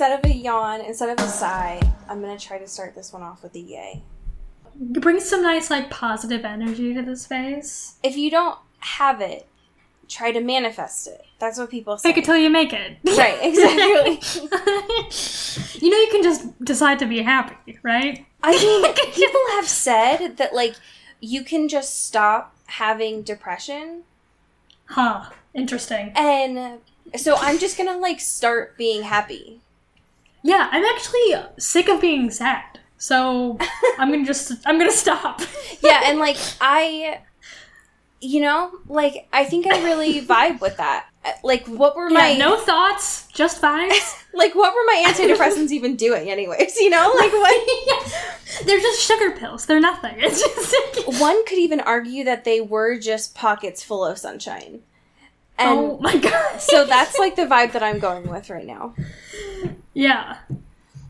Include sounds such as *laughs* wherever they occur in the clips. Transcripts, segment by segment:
Instead of a yawn, instead of a sigh, I'm gonna try to start this one off with a yay. Bring some nice, like, positive energy to this space. If you don't have it, try to manifest it. That's what people say. Fake it till you make it. Right, *laughs* exactly. you know, you can just decide to be happy, right? I mean, *laughs* people have said that, like, you can just stop having depression. Huh. Interesting. And so I'm just gonna, like, start being happy. Yeah, I'm actually sick of being sad. So *laughs* I'm gonna just I'm gonna stop. Yeah, and, *laughs* like, I, you know, like, I think I really vibe with that. Like, what were my. Yeah, no thoughts, just vibes. *laughs* Like, what were my antidepressants even doing, anyways? You know, like what? They're just sugar pills. They're nothing. It's just One could even argue that they were just pockets full of sunshine, oh and oh my god. so that's like the vibe that I'm going with right now. Yeah.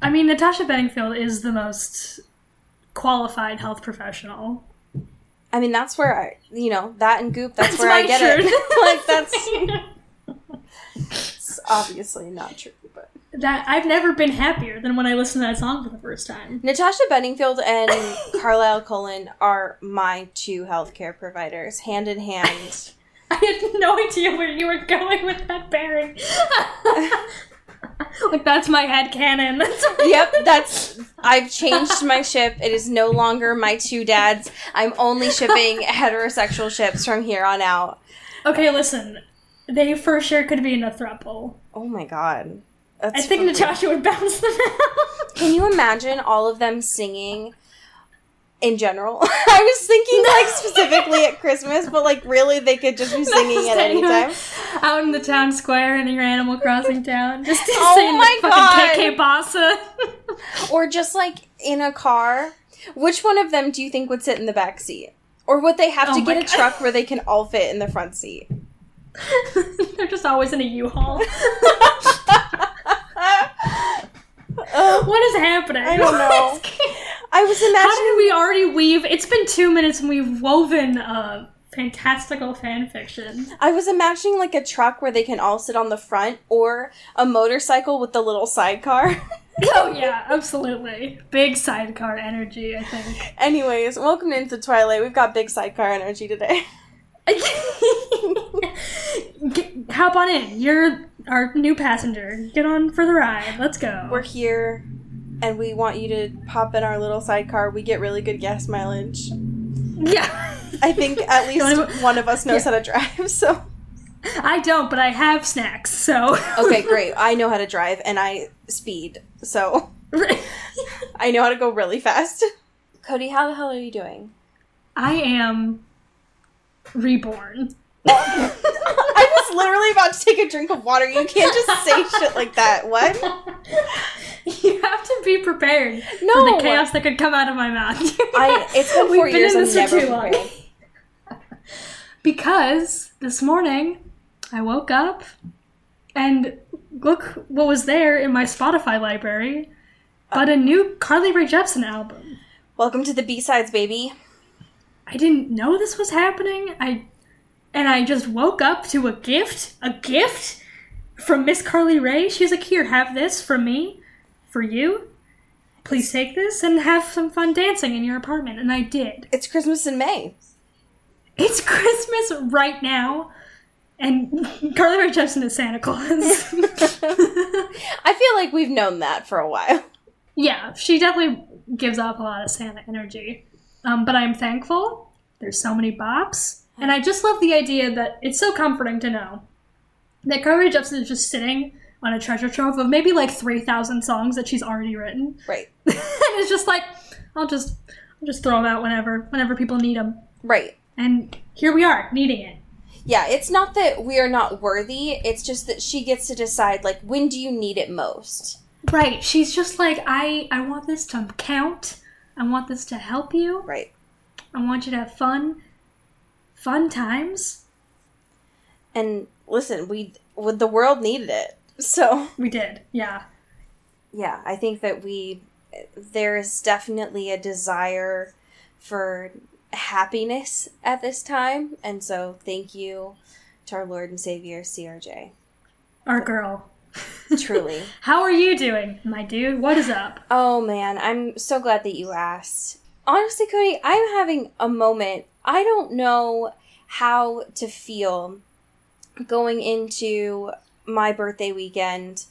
I mean, Natasha Bedingfield is the most qualified health professional. I mean, that's where I, you know, that and Goop. That's, That's where I get truth. it. *laughs* like that's *laughs* it's obviously not true, but that I've never been happier than when I listened to that song for the first time. Natasha Bedingfield and *laughs* Carlisle Cullen are my two healthcare providers, hand in hand. I had no idea where you were going with that pairing. *laughs* like that's my head. *laughs* That's yep, that's. I've changed my ship. It is no longer my two dads. I'm only shipping *laughs* heterosexual ships from here on out. Okay, listen. They for sure could be in a throuple. Oh my god. That's I think Natasha would bounce them out. Can you imagine all of them singing in general? *laughs* I was thinking like *laughs* specifically at Christmas, but like really they could just be *laughs* singing at any time. Out in the town square in your Animal Crossing town. Just Oh my fucking KK Bossa. Or just like in a car. Which one of them do you think would sit in the back seat? Or would they have Oh to get a truck where they can all fit in the front seat? They're just always in a U-Haul. *laughs* What is happening? I don't know. *laughs* I was imagining. How did we already weave? It's been two minutes and we've woven uh, fantastical fan fiction. I was imagining like a truck where they can all sit on the front or a motorcycle with the little sidecar. *laughs* Oh yeah, absolutely. Big sidecar energy, I think. Anyways, welcome into Twilight. We've got big sidecar energy today. Hop on in. You're our new passenger. Get on for the ride. Let's go. We're here and we want you to pop in our little sidecar. We get really good gas mileage. yeah. I think *laughs* at least Don't one of us knows Yeah. how to drive, so. I don't, but I have snacks, so. Okay, *laughs* great. I know how to drive and I speed, so *laughs* I know how to go really fast. Cody, how the hell are you doing? I am reborn. I was literally about to take a drink of water. You can't just say shit like that. What? *laughs* You have to be prepared No. for the chaos that could come out of my mouth. I it's been *laughs* We've four been years. in I'm this for never too long. because this morning I woke up and look what was there in my Spotify library but a new Carly Rae Jepsen album. Welcome to the B sides, baby. I didn't know this was happening. I and I just woke up to a gift, a gift from Miss Carly Rae. She's like, "Here, have this from me, for you. Please take this and have some fun dancing in your apartment." And I did. It's Christmas in May. It's *laughs* Christmas right now, and *laughs* Carly Rae Jepsen is Santa Claus. *laughs* I feel like we've known that for a while. yeah, she definitely gives off a lot of Santa energy. Um, but I'm thankful. There's so many bops, and I just love the idea that it's so comforting to know that Carly Jepsen is just sitting on a treasure trove of maybe like three thousand songs that she's already written, Right. *laughs* and it's just like I'll just I'll just throw them out whenever whenever people need them. Right. And here we are, needing it. yeah, it's not that we are not worthy. It's just that she gets to decide like when do you need it most. Right. She's just like, I, I want this to count. I want this to help you. Right. I want you to have fun, fun times. And listen, we the world needed it. So We did. Yeah. yeah, I think that we there is definitely a desire for happiness at this time, and so thank you to our Lord and Savior CRJ. Our girl. Truly. *laughs* How are you doing, my dude? What is up? Oh man, I'm so glad that you asked. Honestly, Cody, I'm having a moment. I don't know how to feel going into my birthday weekend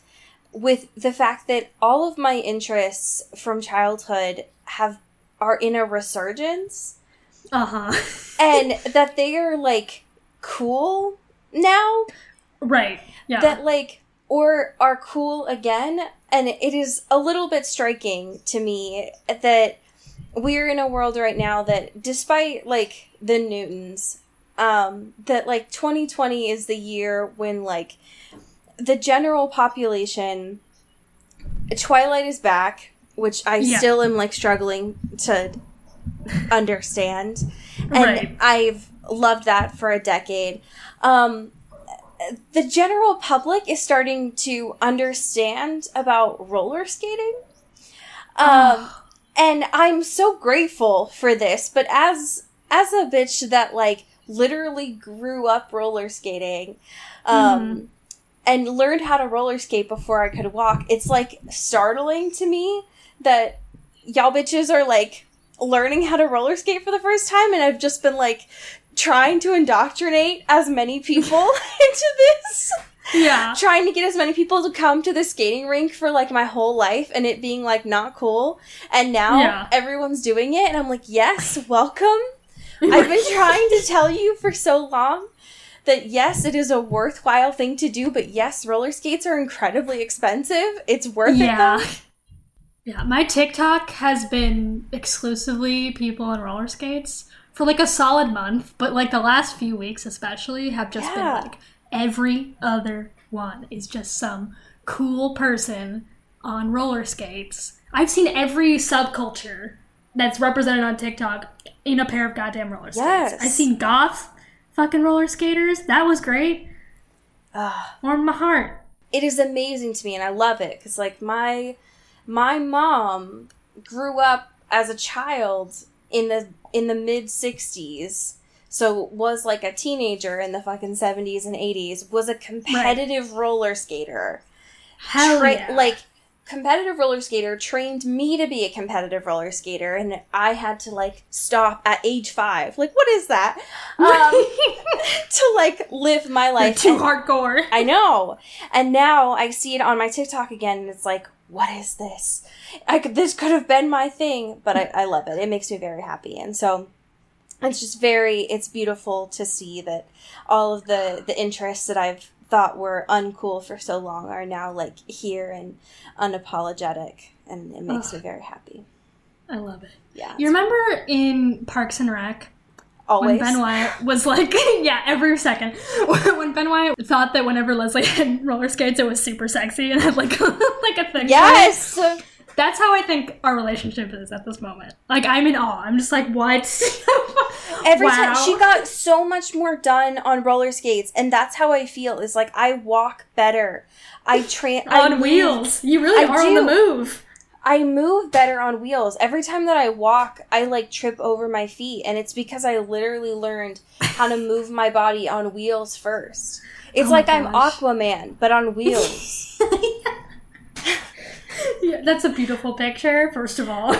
with the fact that all of my interests from childhood have are in a resurgence Uh huh. and that they are like cool now right. Yeah. that like or are cool again and it is a little bit striking to me that we're in a world right now that despite like the newtons um that like 2020 is the year when like the general population twilight is back which i Yeah. still am like struggling to understand and Right. i've loved that for a decade um the general public is starting to understand about roller skating. Um, and I'm so grateful for this, but as as a bitch that like literally grew up roller skating, um, and learned how to roller skate before I could walk, it's like startling to me that y'all bitches are like learning how to roller skate for the first time, and I've just been like trying to indoctrinate as many people *laughs* into this yeah. *laughs* trying to get as many people to come to the skating rink for like my whole life and it being like not cool and now Yeah. everyone's doing it and i'm like yes *laughs* welcome i've been *laughs* trying to tell you for so long that yes it is a worthwhile thing to do but yes roller skates are incredibly expensive it's worth Yeah. it though Yeah, my TikTok has been exclusively people on roller skates for like a solid month, but like the last few weeks especially have just Yeah. been like every other one is just some cool person on roller skates. I've seen every subculture that's represented on TikTok in a pair of goddamn roller skates. Yes. I've seen goth fucking roller skaters. That was great. Ugh. Warmed my heart. it is amazing to me and I love it because like my my mom grew up as a child in the in the mid 60s so was like a teenager in the fucking 70s and 80s was a competitive roller skater Hell Tra- yeah. like competitive roller skater trained me to be a competitive roller skater and i had to like stop at age five like what is that *laughs* um, to like live my You're life too and- hardcore. I know. And now I see it on my TikTok again, and it's like, what is this? I could, this could have been my thing, but I, I love it. It makes me very happy, and so it's just very. It's beautiful to see that all of the the interests that I've thought were uncool for so long are now like here and unapologetic, and it makes me very happy. I love it. Yeah, You remember in Parks and Rec always. when Ben Wyatt was like, *laughs* yeah, every second. *laughs* when Ben Wyatt thought that whenever Leslie *laughs* had roller skates, it was super sexy and had like like a thing. yes. that's how I think our relationship is at this moment. Like I'm in awe. I'm just like, what? Every Wow. time she got so much more done on roller skates, and that's how I feel. Is like I walk better. I train on wheels. You really I are on the move. I move better on wheels. Every time that I walk, I like trip over my feet, and it's because I literally learned how to move my body on wheels first. It's Oh like I'm. Aquaman, but on *laughs* wheels. Yeah, that's a beautiful picture, first of all. A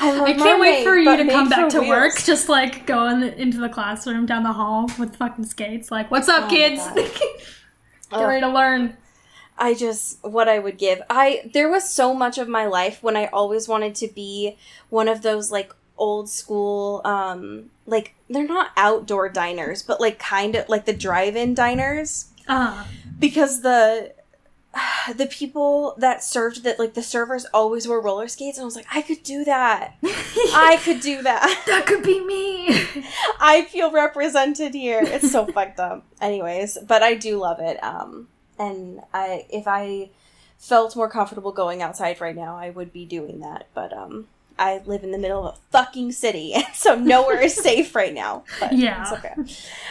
I can't wait for you to come back to work, just like going into the classroom down the hall with fucking skates. Like, what's up, Oh kids? *laughs* Get ready to learn. I just what I would give. I there was so much of my life when I always wanted to be one of those like old school um like they're not outdoor diners, but like kind of like the drive-in diners Uh, because the *sighs* the people that served that like the servers always wore roller skates and I was like, I could do that. *laughs* I could do that. *laughs* that could be me. *laughs* I feel represented here. It's so fucked up. Anyways, but I do love it. Um and I if I felt more comfortable going outside right now, I would be doing that. But um I live in the middle of a fucking city, and so nowhere is safe right now. But Yeah. it's okay.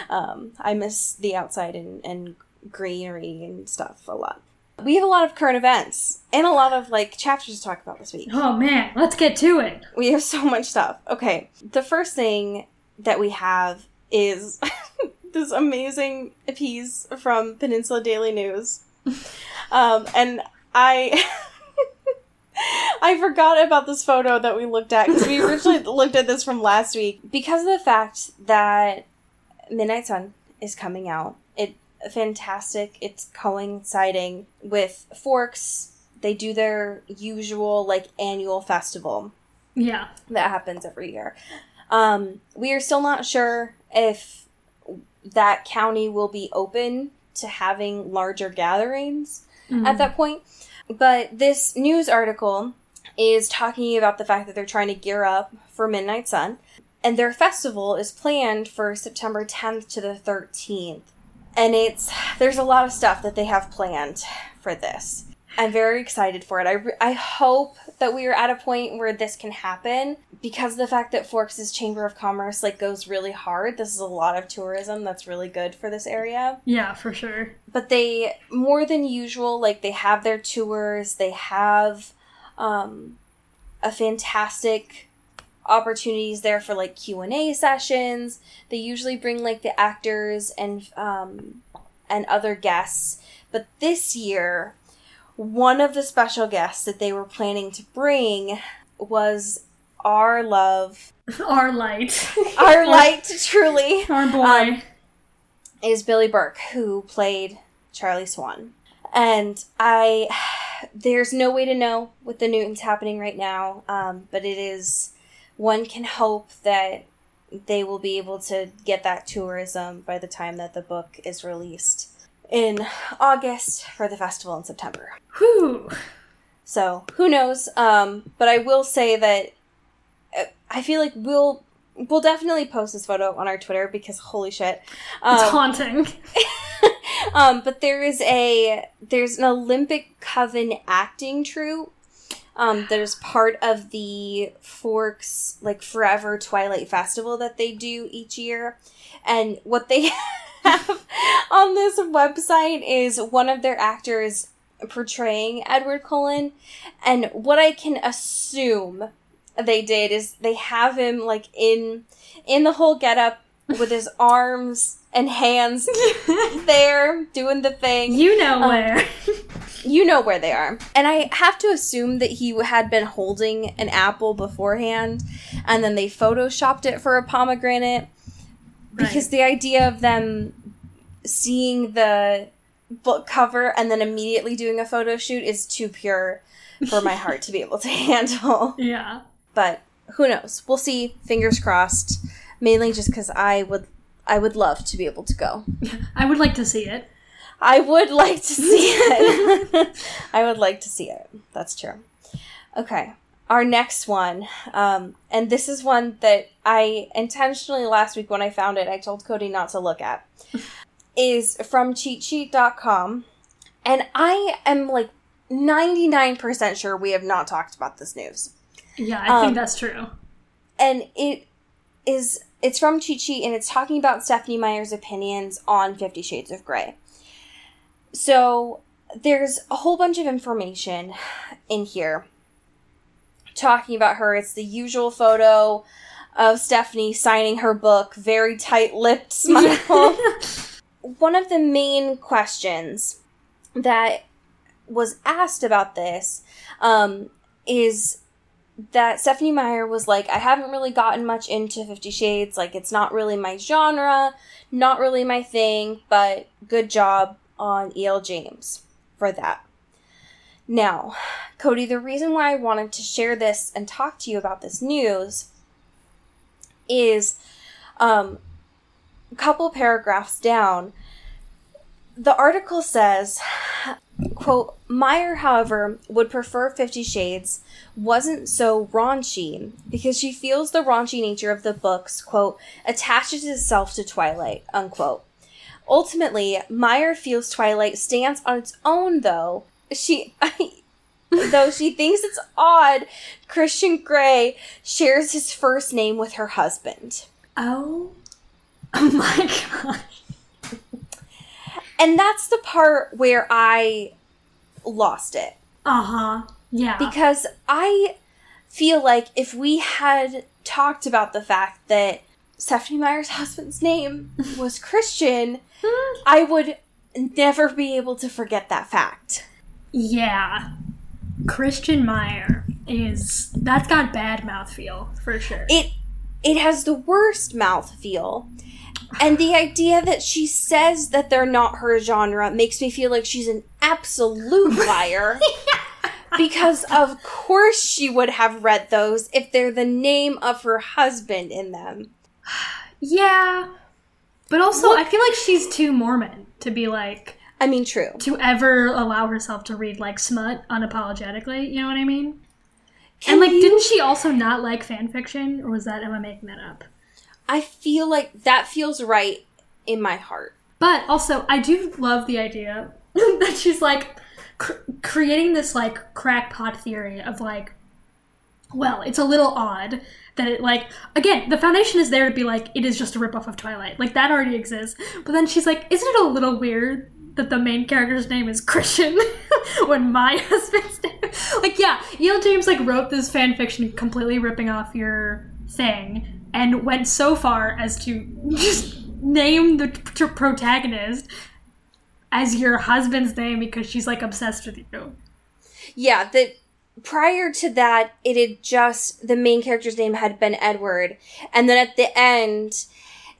Um, I miss the outside and, and greenery and stuff a lot. We have a lot of current events and a lot of like chapters to talk about this week. Oh man, let's get to it. We have so much stuff. Okay, the first thing that we have is *laughs* this amazing piece from Peninsula Daily News, *laughs* um, and I. *laughs* I forgot about this photo that we looked at because we originally looked at this from last week because of the fact that Midnight Sun is coming out. Fantastic. It's coinciding with Forks. They do their usual like annual festival Yeah. that happens every year. Um, we are still not sure if that county will be open to having larger gatherings at that point. But this news article is talking about the fact that they're trying to gear up for Midnight Sun, and their festival is planned for September 10th to the 13th. And it's there's a lot of stuff that they have planned for this. I'm very excited for it. I, re- I hope that we are at a point where this can happen because the fact that Forks' Chamber of Commerce like goes really hard. This is a lot of tourism that's really good for this area Yeah, for sure. but they more than usual like they have their tours they have um a fantastic opportunities there for like q&a sessions they usually bring like the actors and um and other guests but this year one of the special guests that they were planning to bring was our love *laughs* Our light. *laughs* our light truly *laughs* Our boy. Um, is Billy Burke, who played Charlie Swan. And I, *sighs* there's no way to know what the Newton's happening right now, um, but it is, one can hope that they will be able to get that tourism by the time that the book is released in August for the festival in September. Whew. So who knows? Um, but I will say that uh, I feel like we'll we'll definitely post this photo on our Twitter because holy shit. It's Um, haunting. *laughs* *laughs* um, but there is a there's an Olympic Coven acting troupe um, that is part of the Forks like Forever Twilight Festival that they do each year, and what they *laughs* have on this website is one of their actors portraying Edward Cullen, and what I can assume they did is they have him like in in the whole getup with his *laughs* arms and hands *laughs* there doing the thing. You know um, where. *laughs* You know where they are. And I have to assume that he had been holding an apple beforehand and then they photoshopped it for a pomegranate because the idea of them seeing the book cover and then immediately doing a photo shoot is too pure for my heart to be able to *laughs* handle. yeah. But who knows? We'll see. Fingers crossed. Mainly just because I would, I would love to be able to go. I would like to see it. I would like to see it. *laughs* I would like to see it. That's true. Okay. Our next one, um, and this is one that I intentionally last week when I found it, I told Cody not to look at, *laughs* is from cheatsheet.com. And I am like 99% sure we have not talked about this news. Yeah, I Um, think that's true. and it is it's from Sheet and it's talking about Stephenie Meyer's opinions on Fifty Shades of Grey. So there's a whole bunch of information in here talking about her. It's the usual photo of Stephenie signing her book, very tight lipped *laughs* smile. One of the main questions that was asked about this um, is that Stephenie Meyer was like, I haven't really gotten much into Fifty Shades. Like, it's not really my genre, not really my thing, but good job on E.L. James for that. Now, Cody, the reason why I wanted to share this and talk to you about this news is um, a couple paragraphs down. the article says, quote, Meyer, however, would prefer Fifty Shades wasn't so raunchy because she feels the raunchy nature of the books, quote, attaches itself to Twilight, unquote. Ultimately, Meyer feels Twilight stands on its own, though. She, *laughs* though she thinks it's odd, Christian Grey shares his first name with her husband. Oh. Oh *laughs* my god. And that's the part where I lost it. Uh huh. Yeah. Because I feel like if we had talked about the fact that Stephenie Meyer's *laughs* husband's name was Christian, I would never be able to forget that fact. yeah. Christian Meyer is that's got bad mouth feel for sure. It it has the worst mouthfeel. And the idea that she says that they're not her genre makes me feel like she's an absolute *laughs* liar. because of course she would have read those if they're the name of her husband in them. *sighs* yeah. But also, I feel like she's too Mormon to be like I mean, true. to ever allow herself to read like smut unapologetically. You know what I mean? Can and like, you- didn't she also not like fan fiction, or was that am I making that up? I feel like that feels right in my heart. But also, I do love the idea *laughs* that she's like cr- creating this like crackpot theory of like, well, it's a little odd that it like again the foundation is there to be like it is just a ripoff of Twilight, like that already exists. But then she's like, isn't it a little weird that the main character's name is Christian *laughs* when my *laughs* husband's name? Like, yeah, E.L. James like wrote this fan fiction completely ripping off your thing and went so far as to just name the p- protagonist as your husband's name because she's like obsessed with you. Yeah, that prior to that, it had just the main character's name had been Edward, and then at the end,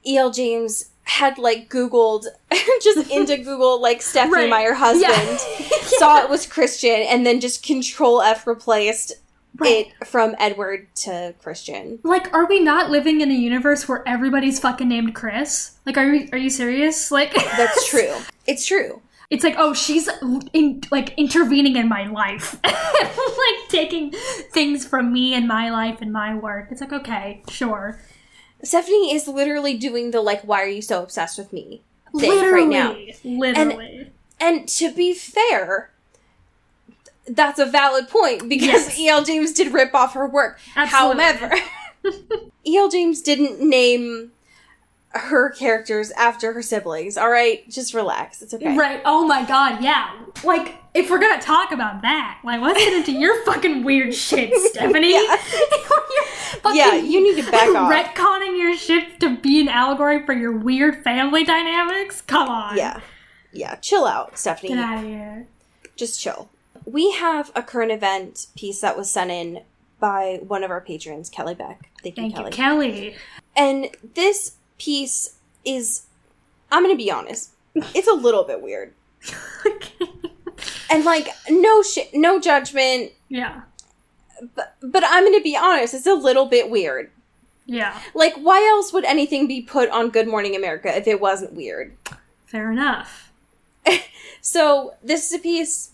E.L. James had like Googled *laughs* just *laughs* into Google like Stephenie Right. Meyer husband, Yeah. *laughs* saw it was Christian, and then just Control F replaced Right. it from Edward to Christian. Like, are we not living in a universe where everybody's fucking named Chris? Like, are you are you serious? Like, *laughs* That's true. It's true. It's like, oh, she's in, like intervening in my life, *laughs* like taking things from me and my life and my work. It's like, okay, sure. Stephenie is literally doing the like, "Why are you so obsessed with me?" thing literally, right now. literally. And to be fair, that's a valid point because Yes. E.L. James did rip off her work. Absolutely. However, *laughs* E.L. James didn't name her characters after her siblings. All right, just relax. It's okay. Right. Oh my god, yeah. Like, if we're gonna talk about that, like, let's get into your fucking weird shit, *laughs* Stephenie. Yeah. Yeah, you need to back off. Retconning your shit to be an allegory for your weird family dynamics? Come on. Yeah, yeah. Chill out, Stephenie. Get out of here. Just chill. We have a current event piece that was sent in by one of our patrons, Kelly Beck. Thank, Thank you, you, Kelly. Kelly. And this piece is, I'm gonna be honest, it's a little bit weird. okay. *laughs* And like, no shit, no judgment, yeah. but but I'm gonna be honest, it's a little bit weird. Yeah. Like, why else would anything be put on Good Morning America if it wasn't weird? Fair enough. *laughs* So this is a piece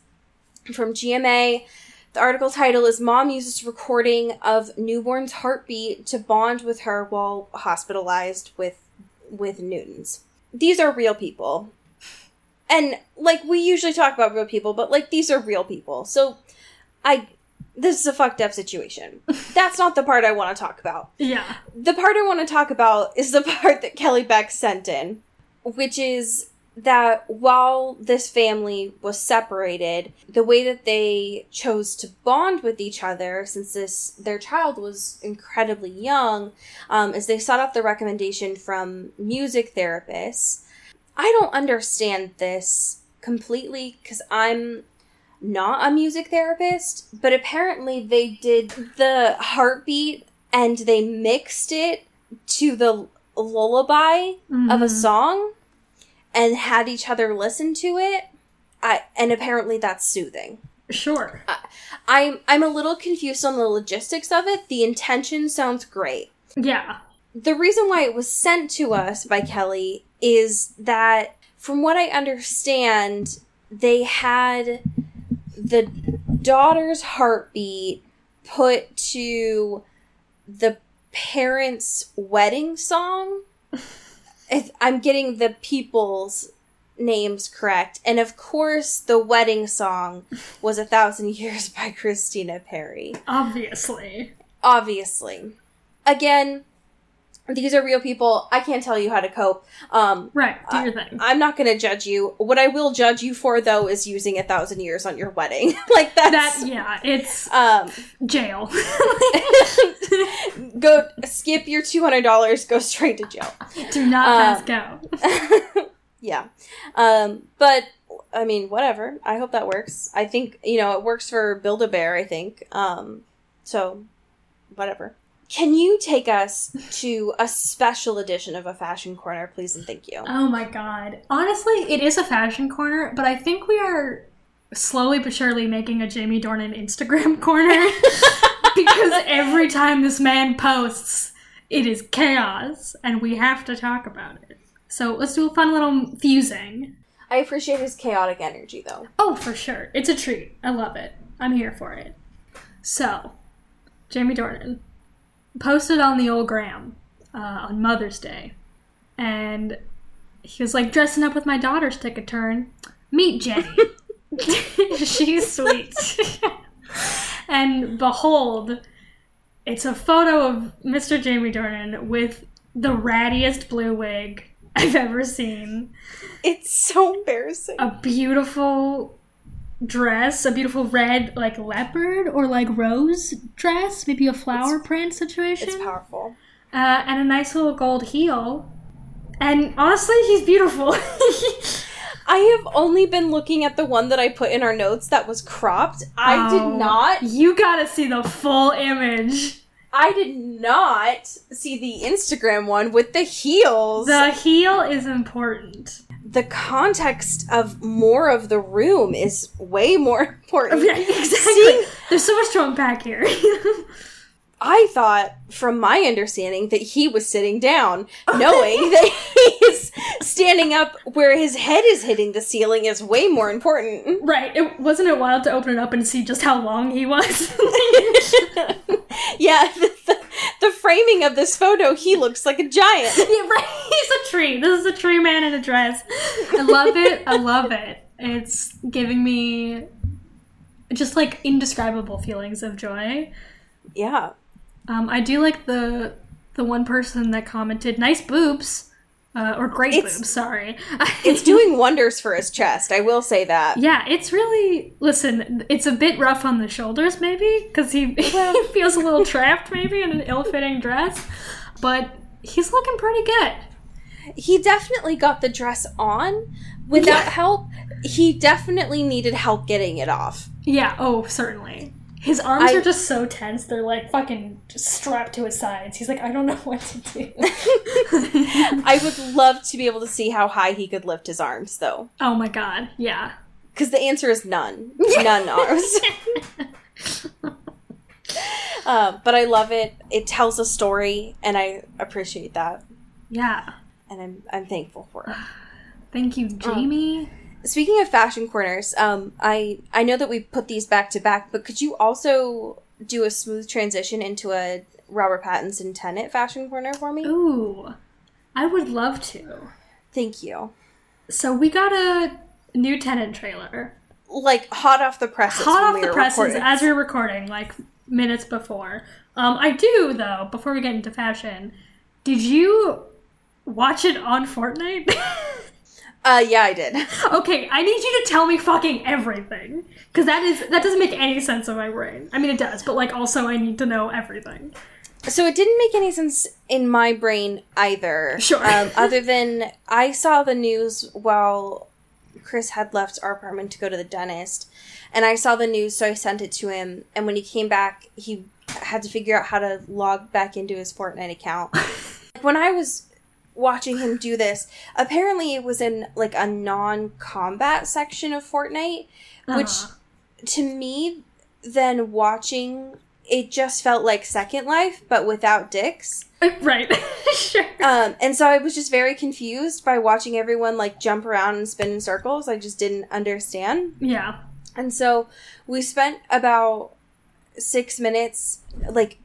from GMA. The article title is "Mom uses recording of newborn's heartbeat to bond with her while hospitalized with with Newtons." These are real people, and like we usually talk about real people, but like these are real people. So, I this is a fucked up situation. *laughs* That's not the part I want to talk about. Yeah. The part I want to talk about is the *laughs* part that Kelly Beck sent in, which is that while this family was separated, the way that they chose to bond with each other, since this their child was incredibly young, um, is they sought out the recommendation from music therapists. I don't understand this completely because I'm not a music therapist, but apparently they did the heartbeat and they mixed it to the lullaby of a Mhm. song and had each other listen to it. I, and apparently that's soothing. Sure. Uh, I'm I'm a little confused on the logistics of it. The intention sounds great. Yeah. The reason why it was sent to us by Kelly is that from what I understand, they had the daughter's heartbeat put to the parents' wedding song. *laughs* I'm getting the people's names correct. And of course, the wedding song was A Thousand Years by Christina Perri. Obviously. Obviously. Again, these are real people. I can't tell you how to cope. Um, Right, do your thing. I'm not going to judge you. What I will judge you for, though, is using a thousand years on your wedding. *laughs* like that's That yeah, it's um, jail. *laughs* go skip your two hundred dollars. Go straight to jail. Do not pass Um, go. *laughs* yeah, um, but I mean, whatever. I hope that works. I think you know it works for Build a Bear. I think um, so. Whatever. Can you take us to a special edition of a fashion corner, please and thank you? Oh my god. Honestly, it is a fashion corner, but I think we are slowly but surely making a Jamie Dornan Instagram *laughs* corner *laughs* because every time this man posts, it is chaos and we have to talk about it. So let's do a fun little fusing. I appreciate his chaotic energy, though. Oh, for sure. It's a treat. I love it. I'm here for it. So, Jamie Dornan posted on the old gram uh, on Mother's Day, and he was like, dressing up with my daughters took a turn. Meet Jenny. *laughs* She's sweet. and behold, it's a photo of Mr. Jamie Dornan with the rattiest blue wig I've ever seen It's so embarrassing. a beautiful dress, a beautiful red like leopard or like rose dress, maybe a flower print situation, It's powerful. uh, and a nice little gold heel. And honestly, he's beautiful. *laughs* I have only been looking at the one that I put in our notes that was cropped. I Oh. did not. You gotta see the full image. I did not see the Instagram one with the heels. The heel is important. The context of more of the room is way more *laughs* important. Yeah, exactly. Seeing- There's so much to unpack here. *laughs* I thought, from my understanding, that he was sitting down, knowing that he's standing up where his head is hitting the ceiling is way more important. right. It wasn't it wild to open it up and see just how long he was. *laughs* yeah, *laughs* the, the, the framing of this photo, he looks like a giant. *laughs* Yeah, right. He's a tree. This is a tree man in a dress. I love it. I love it. It's giving me just like indescribable feelings of joy. Yeah. Um, I do like the the one person that commented, "Nice boobs," uh, or "Great It's- boobs." Sorry, *laughs* It's doing wonders for his chest, I will say that. Yeah, it's really listen. It's a bit rough on the shoulders, maybe because he, *laughs* he *laughs* feels a little trapped, maybe in an ill-fitting dress, but he's looking pretty good. He definitely got the dress on without Yeah. help. He definitely needed help getting it off. Yeah, oh, certainly. His arms I- are just so tense, they're like fucking strapped to his sides. He's like, I don't know *laughs* what to do. *laughs* I would love to be able to see how high he could lift his arms, though. oh my god, yeah. Because the answer is none. *laughs* None arms. Uh, but I love it. It tells a story, and I appreciate that. Yeah. And I'm, I'm thankful for it. *sighs* Thank you, Jamie. Speaking of fashion corners, um, I I know that we put these back to back, but could you also do a smooth transition into a Robert Pattinson Tenet fashion corner for me? Ooh. I would love to. Thank you. So we got a new Tenet trailer. Like hot off the presses. hot off we the presses recording. as we are recording, like minutes before. Um, I do though. Before we get into fashion, did you watch it on Fortnite? *laughs* Uh, yeah, I did. *laughs* okay, I need you to tell me fucking everything because that is that doesn't make any sense in my brain. I mean, it does, but like also I need to know everything. So it didn't make any sense in my brain either. Sure. Um, other than I saw the news while Chris had left our apartment to go to the dentist, and I saw the news, so I sent it to him. And when he came back, he had to figure out how to log back into his Fortnite account. *laughs* when I was watching him do this, apparently it was in like a non-combat section of Fortnite, which Uh-huh. to me, then watching it just felt like Second Life, but without dicks. *laughs* right. *laughs* sure. Um, and so I was just very confused by watching everyone like jump around and spin in circles. I just didn't understand. Yeah. And so we spent about six minutes like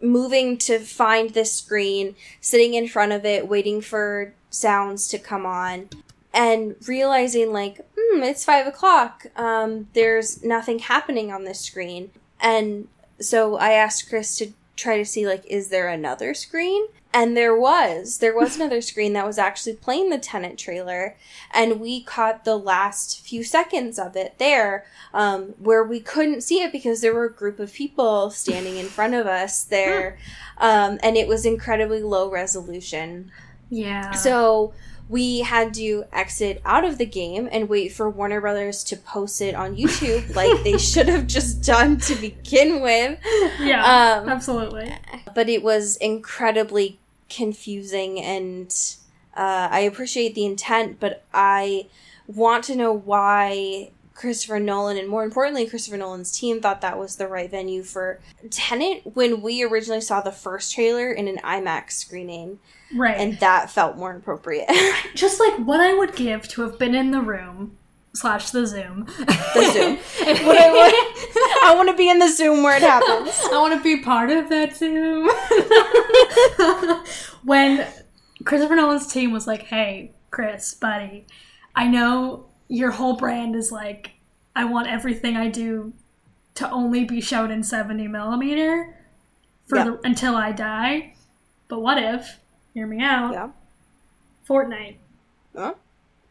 moving to find this screen, sitting in front of it, waiting for sounds to come on, and realizing like, hmm, it's five o'clock. Um, there's nothing happening on this screen. And so I asked Chris to try to see like, is there another screen? And there was. There was another screen that was actually playing the Tenet trailer, and we caught the last few seconds of it there, um, where we couldn't see it because there were a group of people standing in front of us there, um, and it was incredibly low resolution. Yeah. So we had to exit out of the game and wait for Warner Brothers to post it on YouTube, *laughs* like they should have just done to begin with. yeah. um, absolutely. But it was incredibly confusing, and uh, I appreciate the intent, but I want to know why Christopher Nolan and more importantly Christopher Nolan's team thought that was the right venue for Tenet when we originally saw the first trailer in an IMAX screening Right. and that felt more appropriate. *laughs* just like what I would give to have been in the room slash the Zoom. The Zoom. *laughs* What I want, I want to be in the Zoom where it happens. I want to be part of that Zoom. *laughs* when Christopher Nolan's team was like, "Hey, Chris, buddy, I know your whole brand is like, I want everything I do to only be shown in 70 millimeter for Yeah. the, until I die. But what if? Hear me out. Yeah. Fortnite. Huh?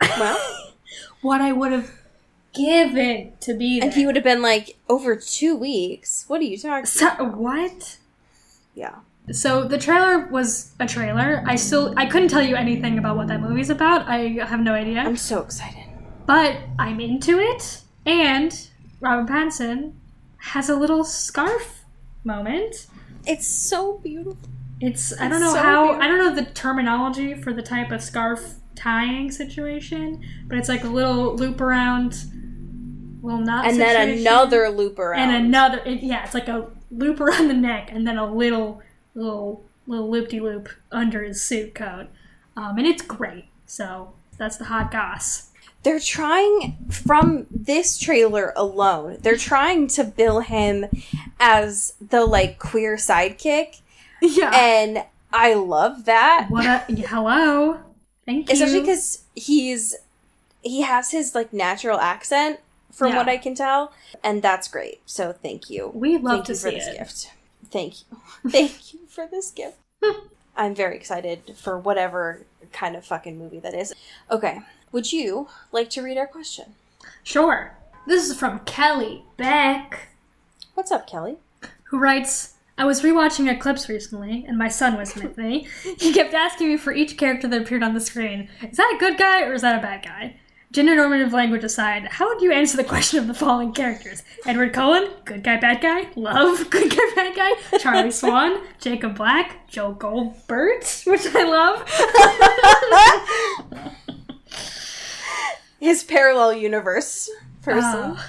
Well, What I would have given to be there. and he would have been like over two weeks. What are you talking? So, what? Yeah. So the trailer was a trailer. I still I couldn't tell you anything about what that movie's about. I have no idea. I'm so excited. But I'm into it. And Robin Pattinson has a little scarf moment. It's so beautiful. It's I don't It's know so how beautiful. I don't know the terminology for the type of scarf tying situation, but it's like a little loop around little knot And then another loop around. and another it, yeah, it's like a loop *laughs* around the neck and then a little little little loop de loop under his suit coat. Um, and it's great. So that's the hot goss. They're trying from this trailer alone. They're trying to bill him as the like queer sidekick, *laughs* Yeah. and I love that. what a hello. Thank you. especially because he's he has his like natural accent from Yeah. what i can tell and that's great. So thank you. We love thank to you for see this it. gift. Thank you. *laughs* Thank you for this gift. *laughs* I'm very excited for whatever kind of fucking movie that is. Okay would you like to read our question? Sure. This is from Kelly Beck, what's up kelly? Who writes I was rewatching Eclipse recently, and my son was with me. *laughs* He kept asking me for each character that appeared on the screen is that a good guy or is that a bad guy? Gender normative language aside, how would you answer the *laughs* question of the following characters? Edward Cullen, good guy, bad guy. Love, *laughs* good guy, bad guy. Charlie Swan, Jacob Black, Joe Goldbert, which I love. his parallel universe person Oh.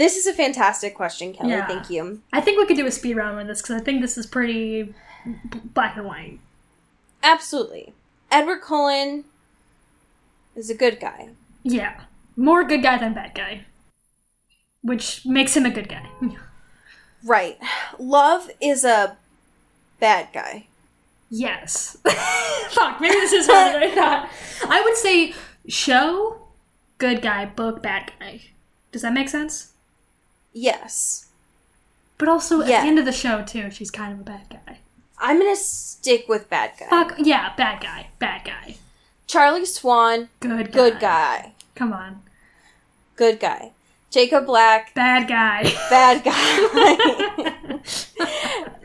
This is a fantastic question kelly Yeah. thank you I think we could do a speed round with this because I think this is pretty black and white. absolutely edward cullen is a good guy Yeah. More good guy than bad guy. Which makes him a good guy. Right. Love is a bad guy. yes. *laughs* Fuck, maybe this is harder than I thought. I would say show, good guy, book, bad guy. Does that make sense? Yes. But also at the end of the show too, she's kind of a bad guy. I'm gonna stick with bad guy. Fuck yeah, bad guy, bad guy. Charlie Swan, Good guy. good guy. Come on. Good guy. Jacob Black, Bad guy. bad guy.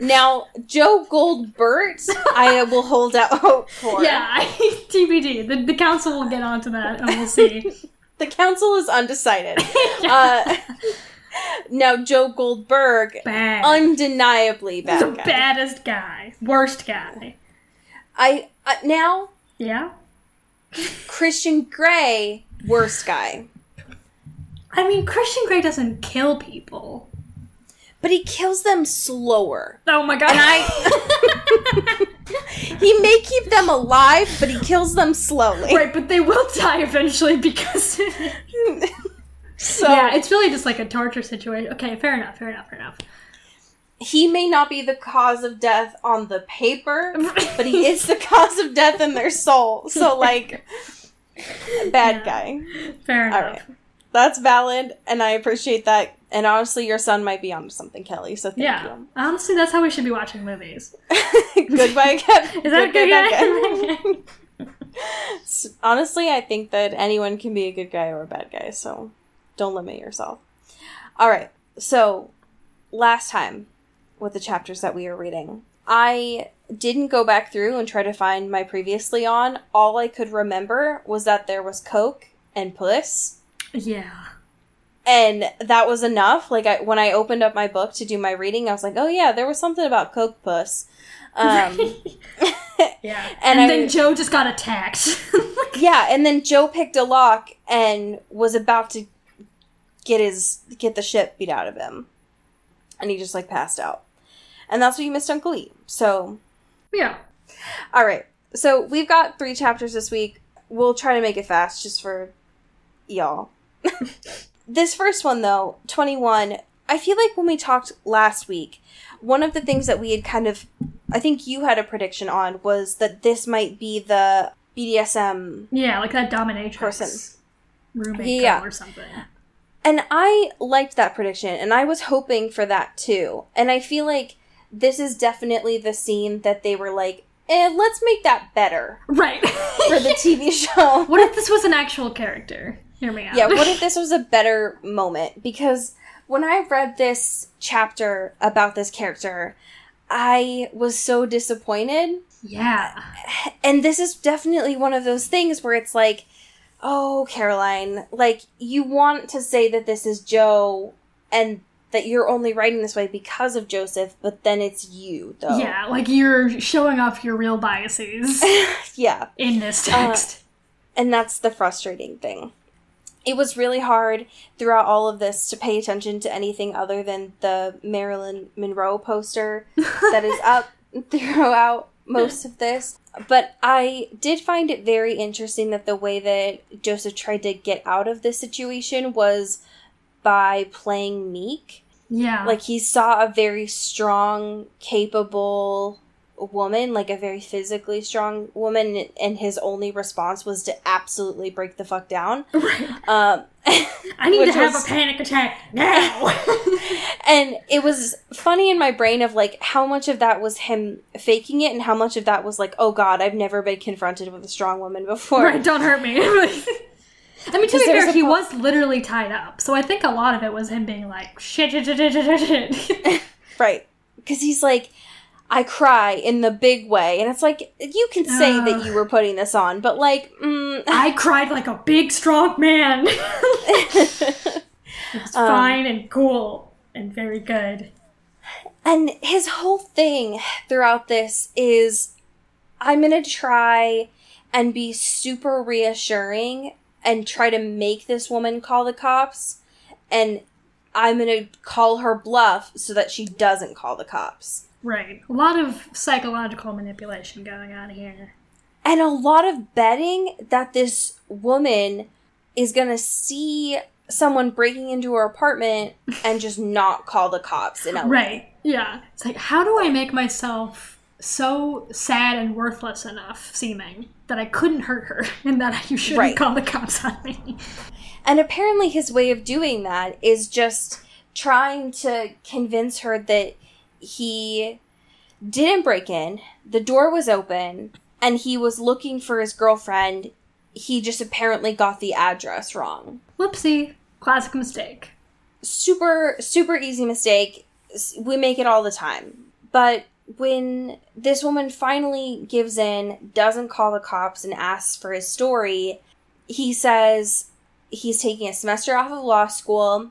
*laughs* now, Joe Goldbert, I will hold out hope for. yeah, I, *laughs* TBD. The, the council will get onto that and we'll see. *laughs* The council is undecided. uh, now, Joe Goldberg, Bad. undeniably the bad guy. baddest guy. Worst guy. I uh, now Yeah? Christian Grey, worst guy. I mean, Christian Grey doesn't kill people. But but he kills them slower. Oh my god. And I *laughs* He may keep them alive, but he kills them slowly. right, but they will die eventually because *laughs* So Yeah, it's really just like a torture situation. Okay, fair enough, fair enough, fair enough. he may not be the cause of death on the paper, but he *laughs* is the cause of death in their soul. So like bad Yeah. guy. Fair All enough. right. That's valid and I appreciate that. And honestly, your son might be onto something, Kelly. So thank Yeah. Honestly, that's how we should be watching movies. *laughs* Goodbye. *laughs* Is that a good Goodbye, guy? Honestly, I think that anyone can be a good guy or a bad guy, so don't limit yourself. All right. So, last time with the chapters that we were reading, I didn't go back through and try to find my previously on. All I could remember was that there was Coke and Puss, yeah. and that was enough. Like I, when I opened up my book to do my reading, I was like, "Oh yeah, there was something about Coke Puss." Um, *laughs* yeah. *laughs* And And, then was- Joe just got attacked. *laughs* Yeah, and then Joe picked a lock and was about to get his get the shit beat out of him. And he just like passed out. And that's what you missed Uncle E. So yeah. all right. So we've got three chapters this week. We'll try to make it fast just for y'all. *laughs* this first one though, 21, I feel like when we talked last week, one of the things that we had kind of I think you had a prediction on was that this might be the BDSM Yeah, like that dominatrix Person. roommate Yeah. or something. And I liked that prediction, and I was hoping for that too. And I feel like this is definitely the scene that they were like, eh, let's make that better Right. *laughs* for the *laughs* TV show. what if this was an actual character? Hear me out. yeah, what if *laughs* this was a better moment? Because when I read this chapter about this character, I was so disappointed. yeah. And this is definitely one of those things where it's like, oh, Caroline, like you want to say that this is Joe and that you're only writing this way because of Joseph, but then it's you, though. Yeah, like you're showing off your real biases *laughs* Yeah. in this Uh, text. And that's the frustrating thing. It was really hard throughout all of this to pay attention to anything other than the Marilyn Monroe poster that is *laughs* up throughout most of this. But I did find it very interesting that the way that Joseph tried to get out of this situation was by playing meek. yeah. Like he saw a very strong, capable woman, like a very physically strong woman, and his only response was to absolutely break the fuck down. *laughs* right. Um, *laughs* I need to have was- a panic attack now. *laughs* *laughs* and it was funny in my brain of like how much of that was him faking it and how much of that was like oh god i've never been confronted with a strong woman before right, don't hurt me. *laughs* I mean, to be fair, he po- was literally tied up, so I think a lot of it was him being like, shit, shit, shit, shit, shit, shit, shit. right because he's like i cry in the big way and it's like you can say that you were putting this on but like mm, *laughs* I cried like a big, strong man. *laughs* it was Um, fine and cool and very good. And his whole thing throughout this is I'm going to try and be super reassuring and try to make this woman call the cops. And I'm going to call her bluff so that she doesn't call the cops. Right. A lot of psychological manipulation going on here. And a lot of betting that this woman is going to see someone breaking into her apartment and just not call the cops in LA. Right. Yeah. It's like, how do I make myself so sad and worthless enough seeming that I couldn't hurt her *laughs* and that you shouldn't Right. call the cops on me? And apparently, his way of doing that is just trying to convince her that he didn't break in, the door was open, and he was looking for his girlfriend. He just apparently got the address wrong. Whoopsie. Classic mistake. Super, super easy mistake. We make it all the time. But when this woman finally gives in, doesn't call the cops, and asks for his story, he says he's taking a semester off of law school.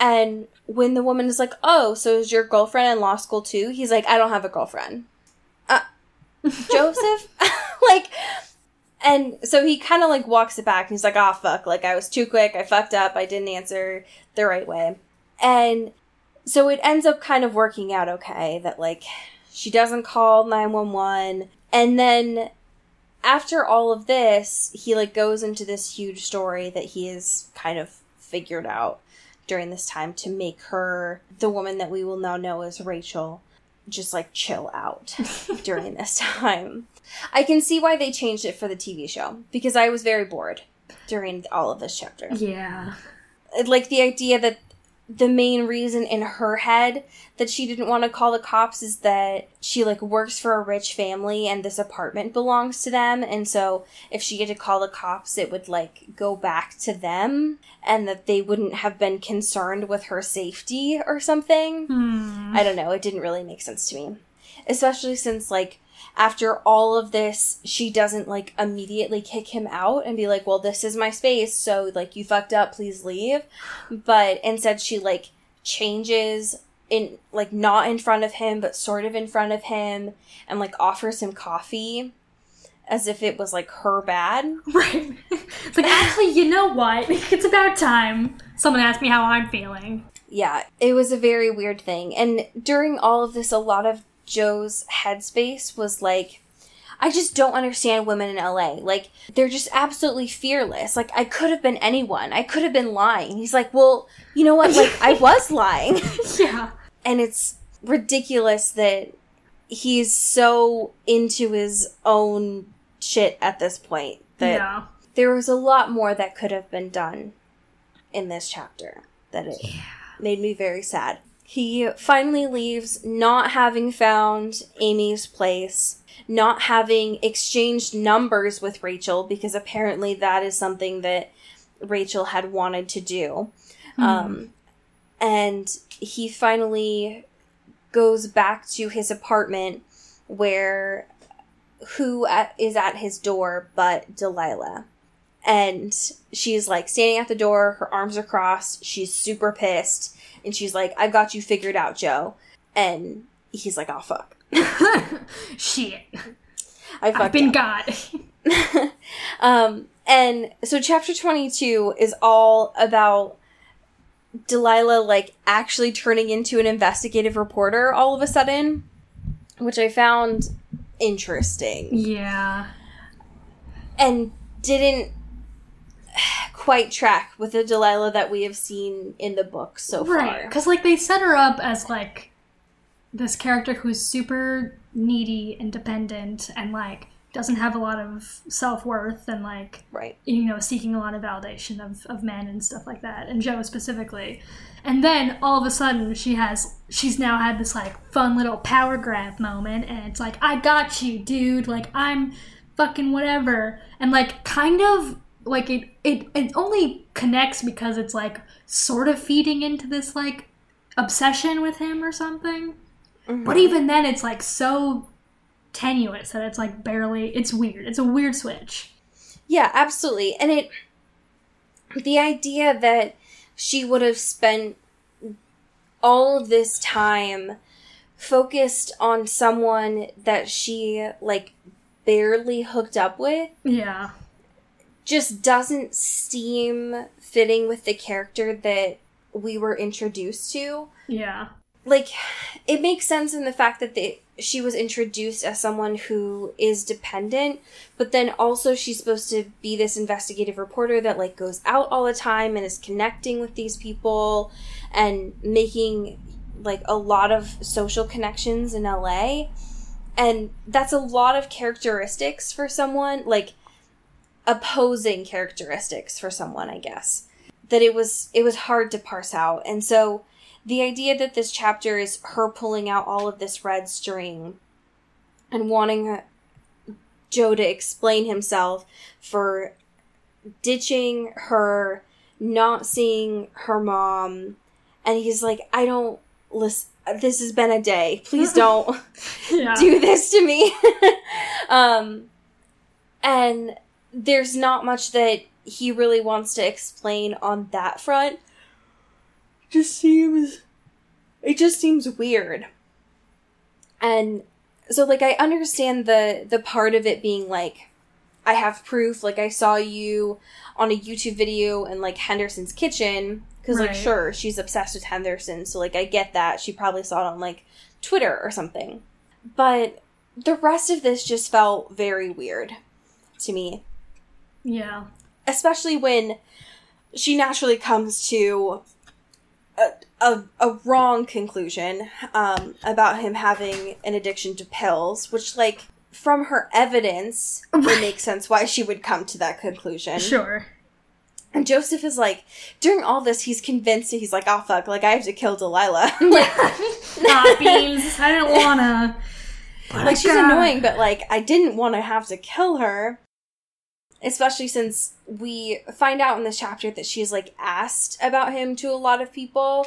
And when the woman is like, Oh, so is your girlfriend in law school too? He's like, I don't have a girlfriend. Uh, *laughs* Joseph? *laughs* like, and so he kind of like walks it back and he's like, Oh, fuck. Like, I was too quick. I fucked up. I didn't answer the right way. And so it ends up kind of working out okay that like she doesn't call 911 and then after all of this he like goes into this huge story that he has kind of figured out during this time to make her the woman that we will now know as Rachel just like chill out *laughs* during this time. I can see why they changed it for the TV show because I was very bored during all of this chapter. Yeah. Like the idea that the main reason in her head that she didn't want to call the cops is that she like works for a rich family and this apartment belongs to them and so if she had to call the cops it would like go back to them and that they wouldn't have been concerned with her safety or something Hmm. i don't know it didn't really make sense to me especially since like after all of this she doesn't like immediately kick him out and be like well this is my space so like you fucked up please leave but instead she like changes in like not in front of him but sort of in front of him and like offers him coffee as if it was like her bad *laughs* Right. It's like, actually, you know what? *laughs* It's about time someone asked me how I'm feeling. yeah it was a very weird thing and during all of this a lot of joe's headspace was like I just don't understand women in LA. Like, they're just absolutely fearless. Like, I could have been anyone. I could have been lying. He's like, well, you know what? Like, I *laughs* was lying. Yeah. and it's ridiculous that he's so into his own shit at this point that yeah. there was a lot more that could have been done in this chapter that it made me very sad. He finally leaves not having found Amy's place, not having exchanged numbers with Rachel because apparently that is something that Rachel had wanted to do. Um, and he finally goes back to his apartment where who at, is at his door but Delilah. And she's like standing at the door, her arms are crossed, she's super pissed, and she's like, I've got you figured out, Joe. And he's like, oh fuck. *laughs* Shit. I I've been up. God. *laughs* Um, and so chapter 22 is all about Delilah like actually turning into an investigative reporter all of a sudden, which I found interesting yeah. and didn't *sighs* quite track with the Delilah that we have seen in the book so Right. far. Because, like, they set her up as, like, this character who's super needy and dependent and, like, doesn't have a lot of self worth and, like, Right. you know, seeking a lot of validation of, of men and stuff like that, and Joe specifically. And then all of a sudden, she has, she's now had this like fun little power grab moment, and it's like, I got you, dude. Like, I'm fucking whatever. And like, kind of, like, it, it, it only connects because it's like sort of feeding into this like obsession with him or something. Mm-hmm. But even then, it's like so tenuous that it's like barely, it's weird. It's a weird switch. Yeah, absolutely. And it the idea that she would have spent all of this time focused on someone that she like barely hooked up with Yeah. Just doesn't seem fitting with the character that we were introduced to. Yeah. Like it makes sense in the fact that they she was introduced as someone who is dependent, but then also she's supposed to be this investigative reporter that like goes out all the time and is connecting with these people and making like a lot of social connections in LA. And that's a lot of characteristics for someone like opposing characteristics for someone, I guess. That it was it was hard to parse out. And so the idea that this chapter is her pulling out all of this red string and wanting Joe to explain himself for ditching her, not seeing her mom, and he's like, I don't listen. This has been a day. Please *laughs* don't Yeah. do this to me. *laughs* um, and there's not much that he really wants to explain on that front. Just seems, it just seems weird. And so, like, I understand the the part of it being like, I have proof. Like, I saw you on a YouTube video in like Henderson's kitchen Because, like, sure, she's obsessed with Henderson, so, like, I get that. She probably saw it on, like, Twitter or something. But the rest of this just felt very weird to me. Yeah. Especially when she naturally comes to a, a, a wrong conclusion um, about him having an addiction to pills, which, like, from her evidence, it makes *laughs* sense why she would come to that conclusion. Sure. And Joseph is like, during all this, he's convinced that he's like, oh fuck, like I have to kill Delilah. *laughs* like, *laughs* Ah, beans. I didn't wanna. Like she's she's annoying, but like I didn't want to have to kill her. Especially since we find out in this chapter that she's like asked about him to a lot of people,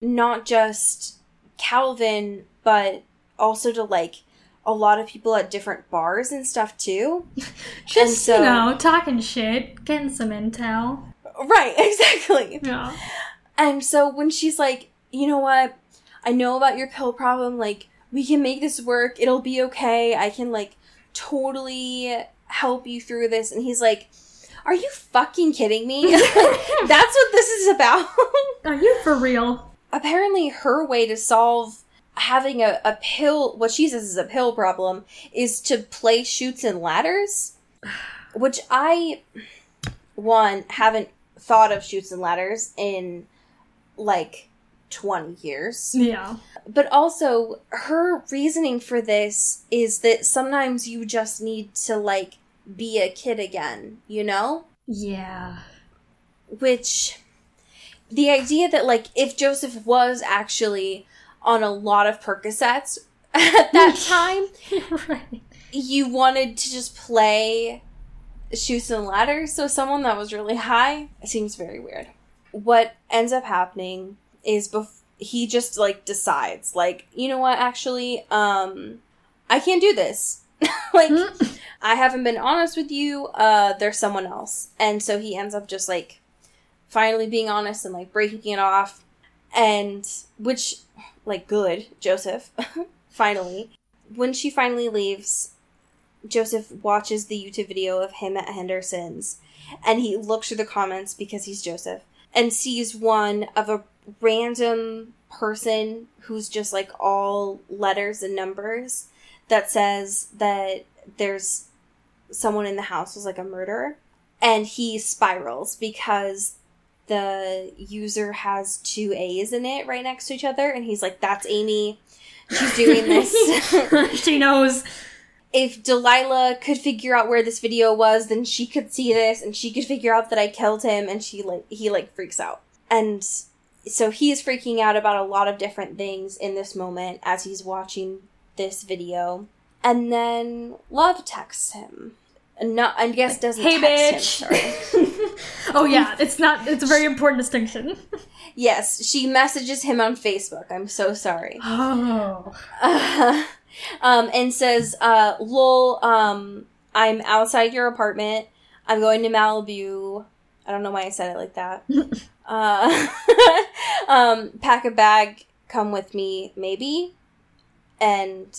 not just Calvin, but also to like a lot of people at different bars and stuff too. *laughs* Just so- you know, talking shit, getting some intel. Right, *laughs* exactly. Yeah. And so when she's like, you know what? I know about your pill problem. Like, we can make this work. It'll be okay. I can, like, totally help you through this. And he's like, are you fucking kidding me? *laughs* *laughs* That's what this is about. *laughs* Are you for real? Apparently, her way to solve having a, a pill, what she says is a pill problem, is to play Chutes and Ladders. *sighs* Which I, one, haven't thought of Chutes and Ladders in like 20 years. Yeah. But also, her reasoning for this is that sometimes you just need to like be a kid again, you know? Yeah. Which, the idea that like if Joseph was actually on a lot of Percocets *laughs* at that *laughs* time, right. you wanted to just play Chutes and Ladders so someone that was really high seems very weird what ends up happening is bef- he just like decides like you know what actually um i can't do this *laughs* like i haven't been honest with you uh there's someone else. And so he ends up just like finally being honest and like breaking it off. And which like good joseph *laughs* finally. When she finally leaves Joseph watches the YouTube video of him at Henderson's. And he looks through the comments because he's Joseph and sees one of a random person who's just like all letters and numbers that says that there's someone in the house was like a murderer and he spirals because the user has two A's in it right next to each other and he's like that's Amy she's doing this *laughs* *laughs* she knows. if Delilah could figure out where this video was, then she could see this and she could figure out that I killed him and she like he like freaks out. And so he's freaking out about a lot of different things in this moment as he's watching this video. And then Love texts him. And not I guess doesn't Hey, text bitch. him, sorry. *laughs* oh yeah, it's not. It's a very important distinction. *laughs* yes, she messages him on Facebook. I'm so sorry. Oh. Uh, *laughs* um, and says, uh, lol, um, I'm outside your apartment. I'm going to Malibu. I don't know why I said it like that. uh, um, pack a bag, come with me, maybe. And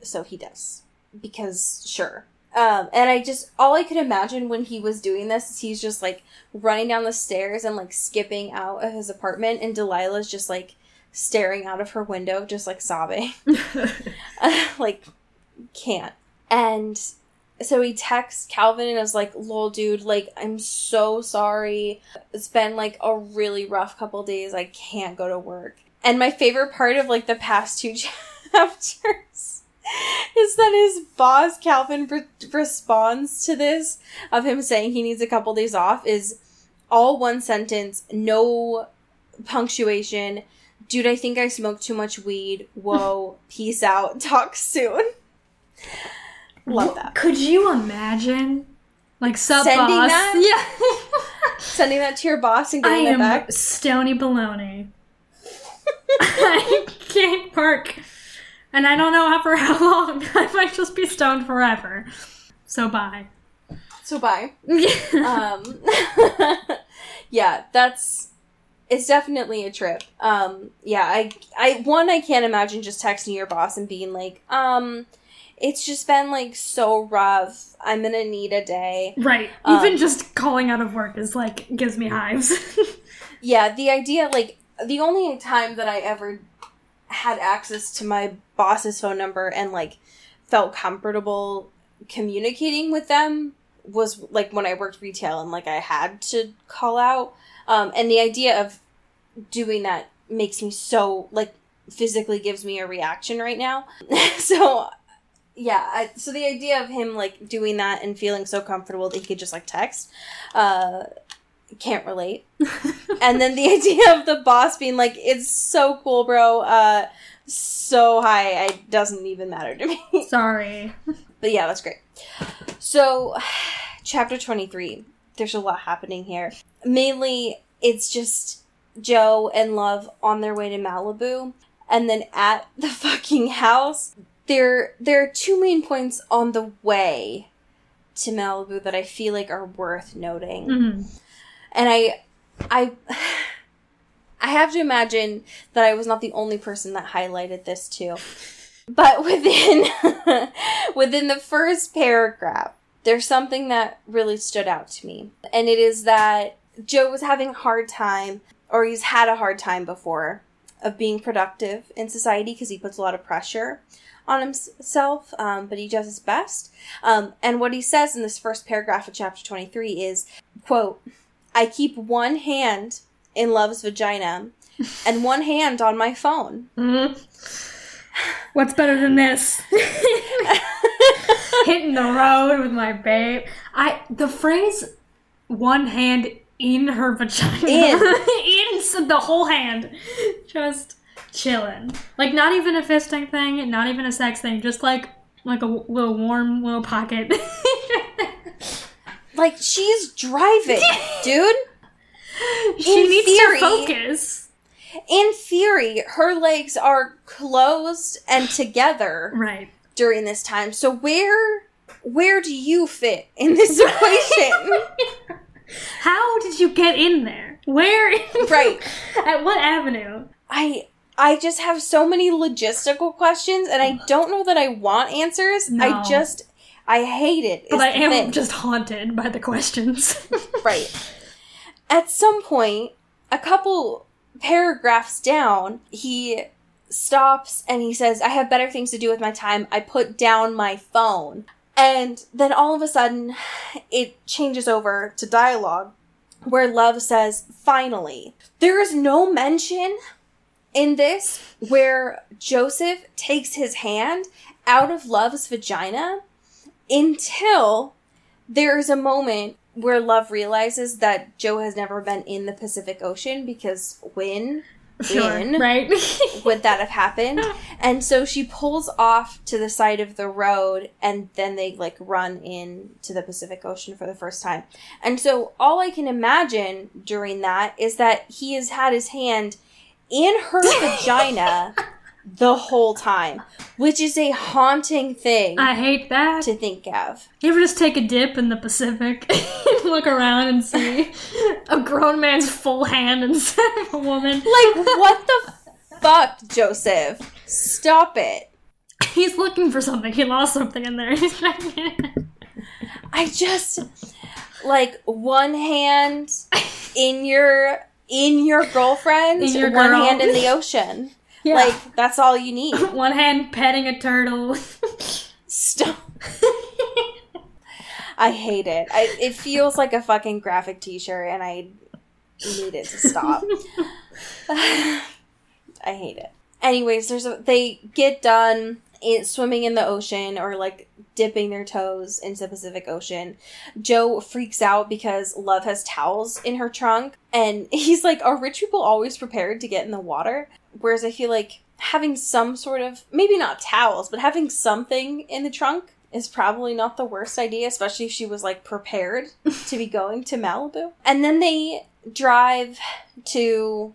so he does. Because, sure. Um, and I just, all I could imagine when he was doing this is he's just like running down the stairs and like skipping out of his apartment, and Delilah's just like staring out of her window, just like sobbing. *laughs* *laughs* like, can't. And so he texts Calvin and is like, lol, dude, like, I'm so sorry. It's been like a really rough couple days. I can't go to work. And my favorite part of like the past two *laughs* chapters is that his boss, Calvin, re- responds to this of him saying he needs a couple days off is all one sentence, no punctuation. Dude, I think I smoked too much weed. Whoa, *laughs* peace out. Talk soon. Love that. Could you imagine? Like sub Sending boss. that? *laughs* Yeah. Sending that to your boss and I getting it am back. stony baloney. *laughs* I can't work. And I don't know *laughs* for how long. *laughs* I might just be stoned forever. So bye. So bye. *laughs* um yeah that's it's definitely a trip um yeah i i one i can't imagine just texting your boss and being like um it's just been like so rough i'm gonna need a day right. Um, Even just calling out of work is like gives me hives. yeah, the idea, like, the only time that I ever had access to my boss's phone number and, like, felt comfortable communicating with them was, like, when I worked retail and, like, I had to call out. Um, and the idea of doing that makes me so, like, physically gives me a reaction right now. *laughs* so, yeah, I, so the idea of him, like, doing that and feeling so comfortable that he could just, like, text, uh, can't relate. *laughs* and then the *laughs* idea of the boss being like, "It's so cool, bro. Uh, so high, it doesn't even matter to me." *laughs* Sorry. but yeah, that's great. So, *sighs* chapter twenty three. There's a lot happening here. Mainly, it's just Joe and Love on their way to Malibu, and then at the fucking house, there there are two main points on the way to Malibu that I feel like are worth noting hmm and I, I, *sighs* I have to imagine that I was not the only person that highlighted this too. But *laughs* within *laughs* within the first paragraph, there's something that really stood out to me, and it is that Joe was having a hard time, or he's had a hard time before, of being productive in society because he puts a lot of pressure on himself, um, but he does his best. Um, and what he says in this first paragraph of chapter 23 is, quote, I keep one hand in Love's vagina and one hand on my phone. Mm-hmm. What's better than this? *laughs* Hitting the road with my babe. I the phrase "one hand in her vagina" In. *laughs* in the whole hand, just chilling. Like not even a fisting thing, not even a sex thing, just like like a little warm little pocket. *laughs* Like she's driving, *laughs* dude. she In needs theory- to focus. In theory, her legs are closed and *sighs* together Right. during this time. So where where do you fit in this *laughs* equation? How did you get in there? Where? Right. *laughs* At what avenue? I I just have so many logistical questions and I don't know that I want answers. No. I just I hate it. But I am thing. just haunted by the questions. *laughs* Right. At some point, a couple paragraphs down, he stops and he says, I have better things to do with my time. I put down my phone. And then all of a sudden, it changes over to dialogue where Love says, Finally. There is no mention in this where Joseph takes his hand out of Love's vagina until there is a moment where Love realizes that Joe has never been in the Pacific Ocean because when when right? *laughs* would that have happened? And so she pulls off to the side of the road and then they like run in to the Pacific Ocean for the first time. And so all I can imagine during that is that he has had his hand in her *laughs* vagina the whole time, which is a haunting thing I hate that. to think of. You ever just take a dip in the Pacific and *laughs* look around and see *laughs* a grown man's full hand instead of a woman? Like, what the fuck, Joseph? Stop it. He's looking for something. He lost something in there. *laughs* He's trying to get it. I just like one hand in your in your girlfriend, In your one girl. hand in the ocean. Yeah. Like that's all you need. *laughs* one hand petting a turtle. Stop. I hate it. I, it feels like a fucking graphic T-shirt, and I need it to stop. *laughs* *sighs* I hate it. Anyways, there's a, they get done swimming in the ocean or like dipping their toes into the Pacific Ocean. Joe freaks out because Love has towels in her trunk, and *laughs* he's like, "Are rich people always prepared to get in the water?" Whereas I feel like having some sort of maybe not towels, but having something in the trunk is probably not the worst idea, especially if she was like prepared to be going to Malibu. And then they drive to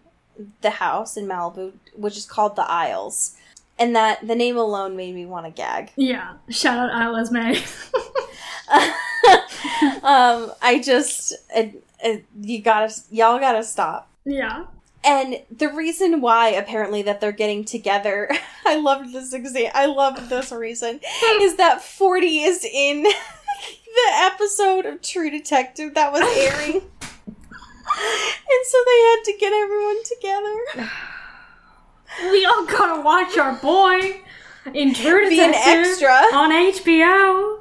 the house in Malibu, which is called the Isles. And that the name alone made me want to gag. yeah. Shout out Islas May. *laughs* um, I just, it, it, you gotta, y'all gotta stop. yeah. And the reason why, apparently, that they're getting together, *laughs* I loved this example. I love this reason, is that Forty is in *laughs* the episode of True Detective that was airing, and so they had to get everyone together. *sighs* We all gotta watch our boy in True Be an extra. on HBO.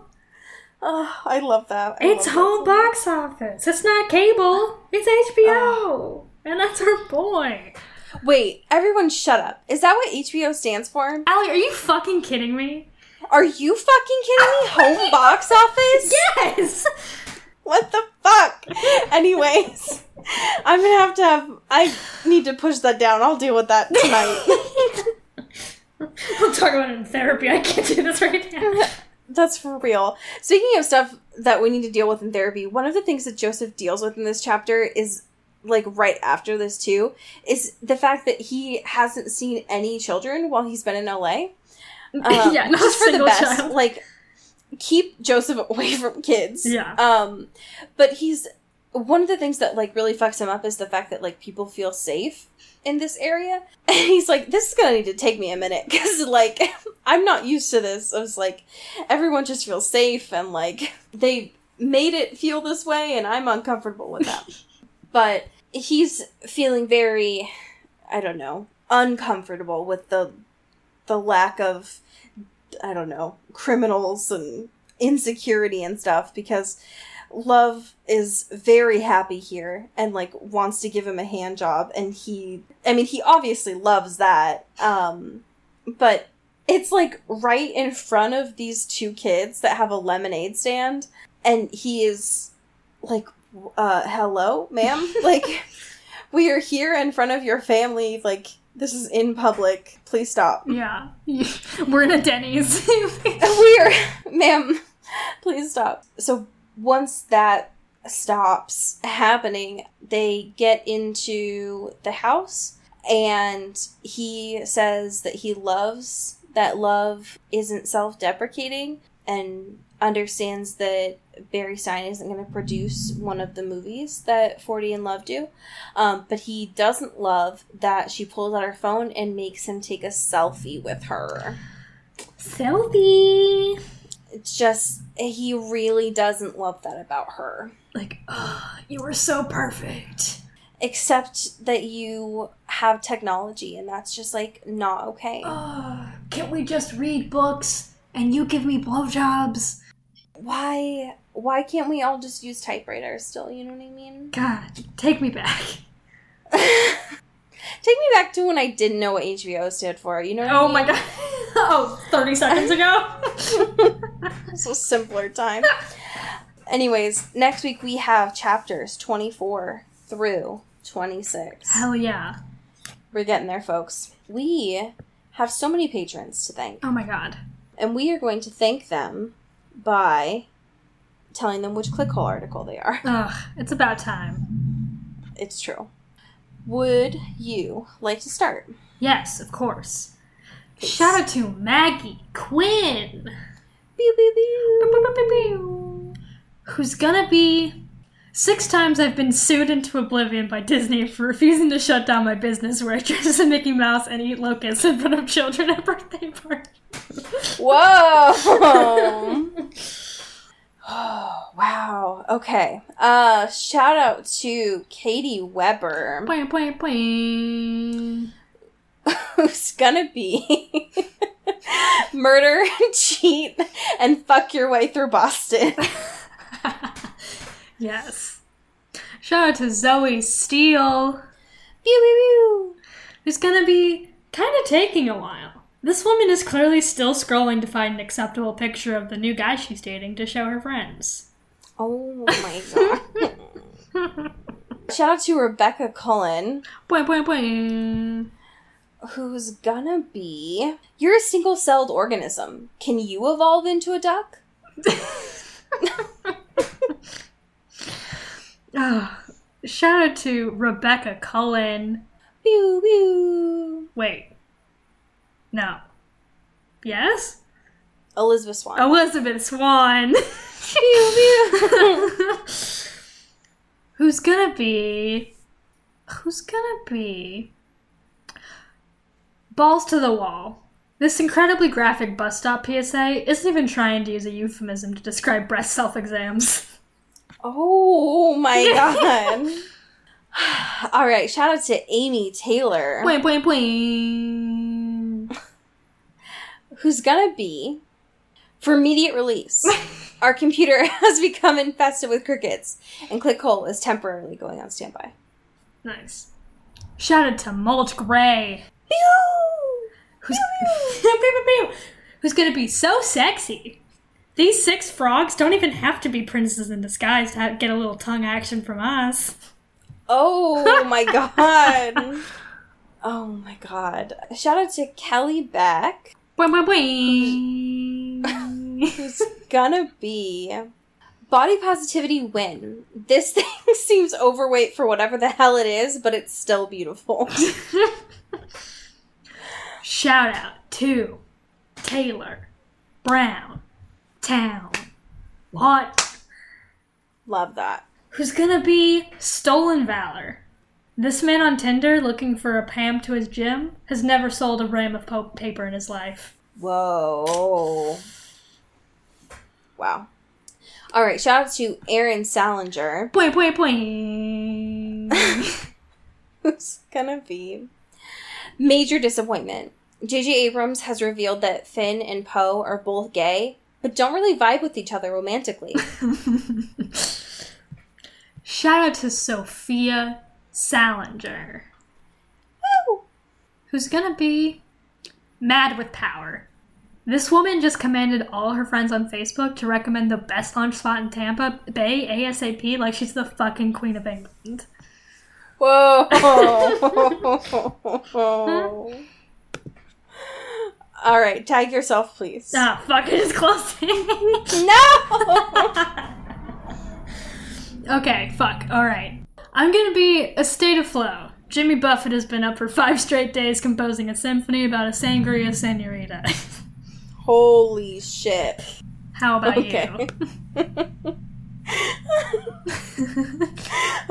Oh, I love that. I It's love home that box office. It's not cable. It's HBO. Oh. And that's our boy. Wait, everyone shut up. Is that what HBO stands for? Allie, are you fucking kidding me? Are you fucking kidding me? Home box office? *laughs* Yes! What the fuck? Anyways, I'm gonna have to have. I need to push that down. I'll deal with that tonight. we'll talk about it in therapy. I can't do this right now. *laughs* That's for real. Speaking of stuff that we need to deal with in therapy, one of the things that Joseph deals with in this chapter is like right after this too is the fact that he hasn't seen any children while he's been in LA. *laughs* Um, yeah, not just for the best. child. Like keep Joseph *laughs* away from kids. Yeah. Um, but he's one of the things that like really fucks him up is the fact that like people feel safe in this area, *laughs* and he's like, "This is gonna need to take me a minute *laughs* because like I'm not used to this." I was like, everyone just feels safe and like they made it feel this way, and I'm uncomfortable with that. but he's feeling very, I don't know, uncomfortable with the the lack of I don't know, criminals and insecurity and stuff because Love is very happy here and like wants to give him a hand job and he I mean he obviously loves that um but it's like right in front of these two kids that have a lemonade stand and he is like uh hello ma'am? *laughs* Like we are here in front of your family like this is in public please stop Yeah. *laughs* We're in a Denny's. *laughs* we are, ma'am, please stop. So once that stops happening, they get into the house and he says that he loves that love isn't self deprecating and understands that Barry Stein isn't going to produce one of the movies that 40 in Love do. Um, but he doesn't love that she pulls out her phone and makes him take a selfie with her Selfie. it's just he really doesn't love that about her Like, oh, you were so perfect. except that you have technology and that's just like not okay Oh, can't we just read books and you give me blowjobs? Why why can't we all just use typewriters still you know what i mean God, take me back. *laughs* take me back to when i didn't know what hbo stood for you know what oh I Oh mean? my god. *laughs* Oh, 30 seconds ago? *laughs* so simpler time anyways next week we have chapters 24 through 26 Hell yeah. we're getting there folks we have so many patrons to thank Oh my god. and we are going to thank them by telling them which clickhole article they are. Ugh, it's about time. It's true. Would you like to start? Yes, of course. Shout out to Maggie Quinn. Pew, pew, pew. Who's gonna be six times I've been sued into oblivion by Disney for refusing to shut down my business where I dress as a Mickey Mouse and eat locusts in front of children at birthday parties. Whoa! oh, *laughs* *sighs* wow. Okay. Uh, shout out to Katie Weber, Boing, boing, boing. *laughs* who's gonna be *laughs* murder, cheat, and fuck your way through Boston. Yes. Shout out to Zoe Steele, Pew, pew, pew. who's gonna be kind of taking a while. This woman is clearly still scrolling to find an acceptable picture of the new guy she's dating to show her friends. Oh my god. Shout out to Rebecca Cullen, Boing, boing, boing. who's gonna be. You're a single celled organism. Can you evolve into a duck? *laughs* Ah, shout out to Rebecca Cullen. Pew pew. Wait. No. Yes? Elizabeth Swan. Elizabeth Swan. *laughs* Pew pew. Who's gonna be. Who's gonna be. Balls to the wall. This incredibly graphic bus stop PSA isn't even trying to use a euphemism to describe breast self exams. Oh my *laughs* god. All right, shout out to Amy Taylor, Point, point, point. who's gonna be for immediate release. *laughs* Our computer *laughs* has become infested with crickets, and ClickHole is temporarily going on standby. Nice. Shout out to Mulch Gray, who's who's gonna be so sexy. These six frogs don't even have to be princes in disguise to have, get a little tongue action from us. Oh *laughs* my god. Oh my god. Shout out to Kelly Beck, Boing, boing, boing. who's gonna be body positivity win. This *laughs* thing seems overweight for whatever the hell it is, but it's still beautiful. *laughs* Shout out to Taylor Brown Town. What? Love that. Who's gonna be Stolen Valor? This man on Tinder looking for a Pam to his Jim has never sold a ram of po- paper in his life. Whoa. Wow. All right, shout out to Aaron Salinger, Point, point, point. *laughs* who's gonna be major disappointment. J.J. Abrams has revealed that Finn and Poe are both gay, but don't really vibe with each other romantically. *laughs* Shout out to Sophia Salinger, Woo! who's gonna be mad with power. This woman just commanded all her friends on Facebook to recommend the best lunch spot in Tampa Bay ASAP like she's the fucking Queen of England. Whoa. *laughs* *laughs* All right, tag yourself, please. Ah, fuck, it is closing. *laughs* No! *laughs* okay, fuck, alright. I'm gonna be a state of flow. Jimmy Buffett has been up for five straight days composing a symphony about a sangria senorita. *laughs* Holy shit. How about Okay. you?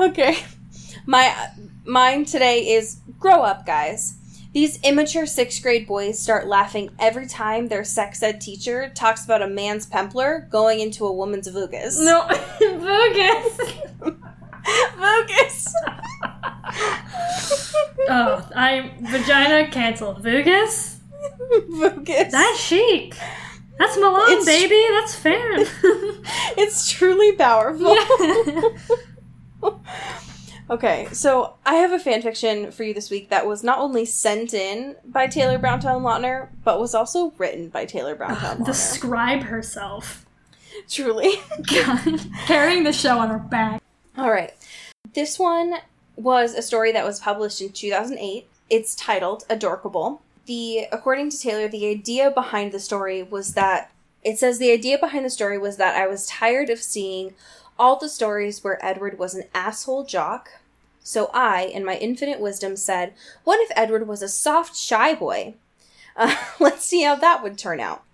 okay. My mine today is grow up, guys. These immature sixth grade boys start laughing every time their sex ed teacher talks about a man's pempler going into a woman's vugas. No, *laughs* Bogus. Vugas. Oh, I vagina canceled. Vugas? Vugas. That's chic. That's Milan, It's- baby. That's fair. *laughs* it's truly powerful. *laughs* Okay, so I have a fan fiction for you this week that was not only sent in by Taylor Browntown Lautner, but was also written by Taylor Browntown the Lautner. scribe herself. Truly. God, *laughs* *laughs* carrying the show on her back. All right. This one was a story that was published in 2008. It's titled Adorkable. The according to Taylor, the idea behind the story was that it says the idea behind the story was that I was tired of seeing all the stories where Edward was an asshole jock. So I, in my infinite wisdom, said, "What if Edward was a soft, shy boy? Uh, *laughs* let's see how that would turn out."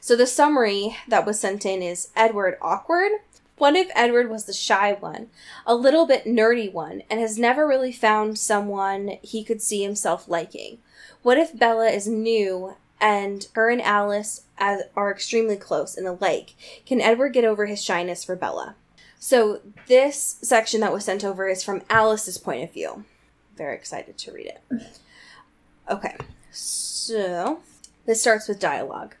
So the summary that was sent in is Edward awkward. What if Edward was the shy one, a little bit nerdy one, and has never really found someone he could see himself liking? What if Bella is new and her and Alice as, are extremely close and alike? Can Edward get over his shyness for Bella? So this section that was sent over is from Alice's point of view. Very excited to read it. Okay, so this starts with dialogue.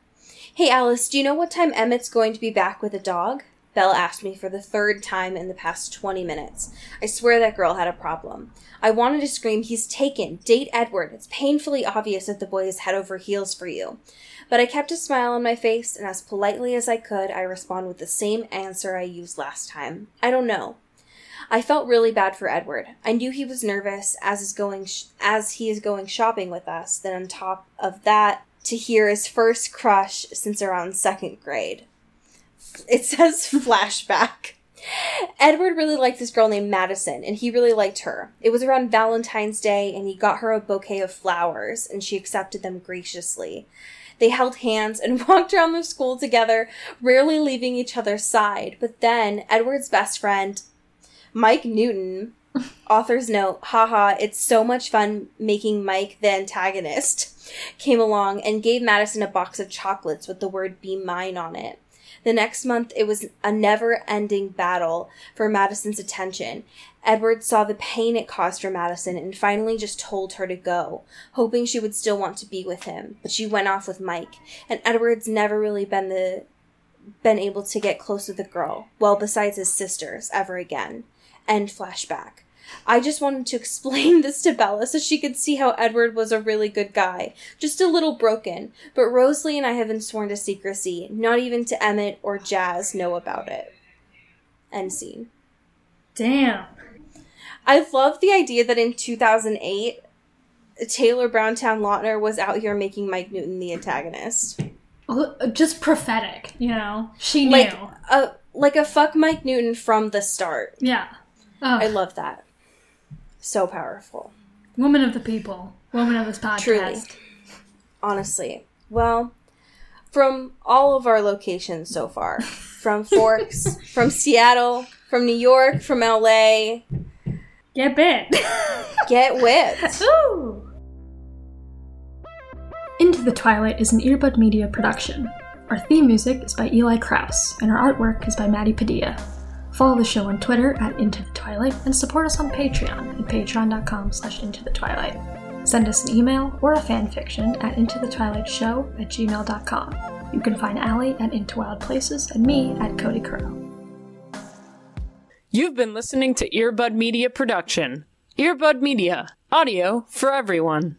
Hey Alice, do you know what time Emmett's going to be back with a dog? Bella asked me for the third time in the past 20 minutes. I swear that girl had a problem. I wanted to scream, He's taken! Date Edward! It's painfully obvious that the boy is head over heels for you. But I kept a smile on my face, and as politely as I could, I responded with the same answer I used last time. I don't know. I felt really bad for Edward. I knew he was nervous as is going sh- as he is going shopping with us. Then on top of that, to hear his first crush since around second grade. It says *laughs* flashback. Edward really liked this girl named Madison, and he really liked her. It was around Valentine's Day, and he got her a bouquet of flowers, and she accepted them graciously. They held hands and *laughs* walked around the school together, rarely leaving each other's side. But then, Edward's best friend, Mike Newton, *laughs* author's note, haha, it's so much fun making Mike the antagonist, came along and gave Madison a box of chocolates with the word be mine on it. The next month, it was a never ending battle for Madison's attention. Edward saw the pain it caused for Madison and finally just told her to go, hoping she would still want to be with him. But she went off with Mike, and Edward's never really been the been able to get close with the girl, well besides his sisters, ever again. End flashback. I just wanted to *laughs* explain this to Bella so she could see how Edward was a really good guy, just a little broken. But Rosalie and I have been sworn to secrecy. Not even to Emmett or Jazz know about it. End scene. Damn. I love the idea that in 2008, Taylor Browntown Lautner was out here making Mike Newton the antagonist. Just prophetic, you know? She knew. Like a like a fuck Mike Newton from the start. yeah. I love that. So powerful. Woman of the people. Woman of this podcast. Truly. Honestly. Well, from all of our locations so far, *laughs* from Forks, from Seattle, from New York, from LA, Get bit. *laughs* get whipped. Ooh. Into the Twilight is an Earbud Media production. Our theme music is by Eli Krauss, and our artwork is by Maddie Padilla. Follow the show on Twitter at Into the Twilight and support us on Patreon at patreon.com slash into the twilight. Send us an email or a fan fiction at into the twilight show at gmail.com. You can find Allie at Into Wild Places and me at Cody Crow. You've been listening to Earbud Media Production. Earbud Media, audio for everyone.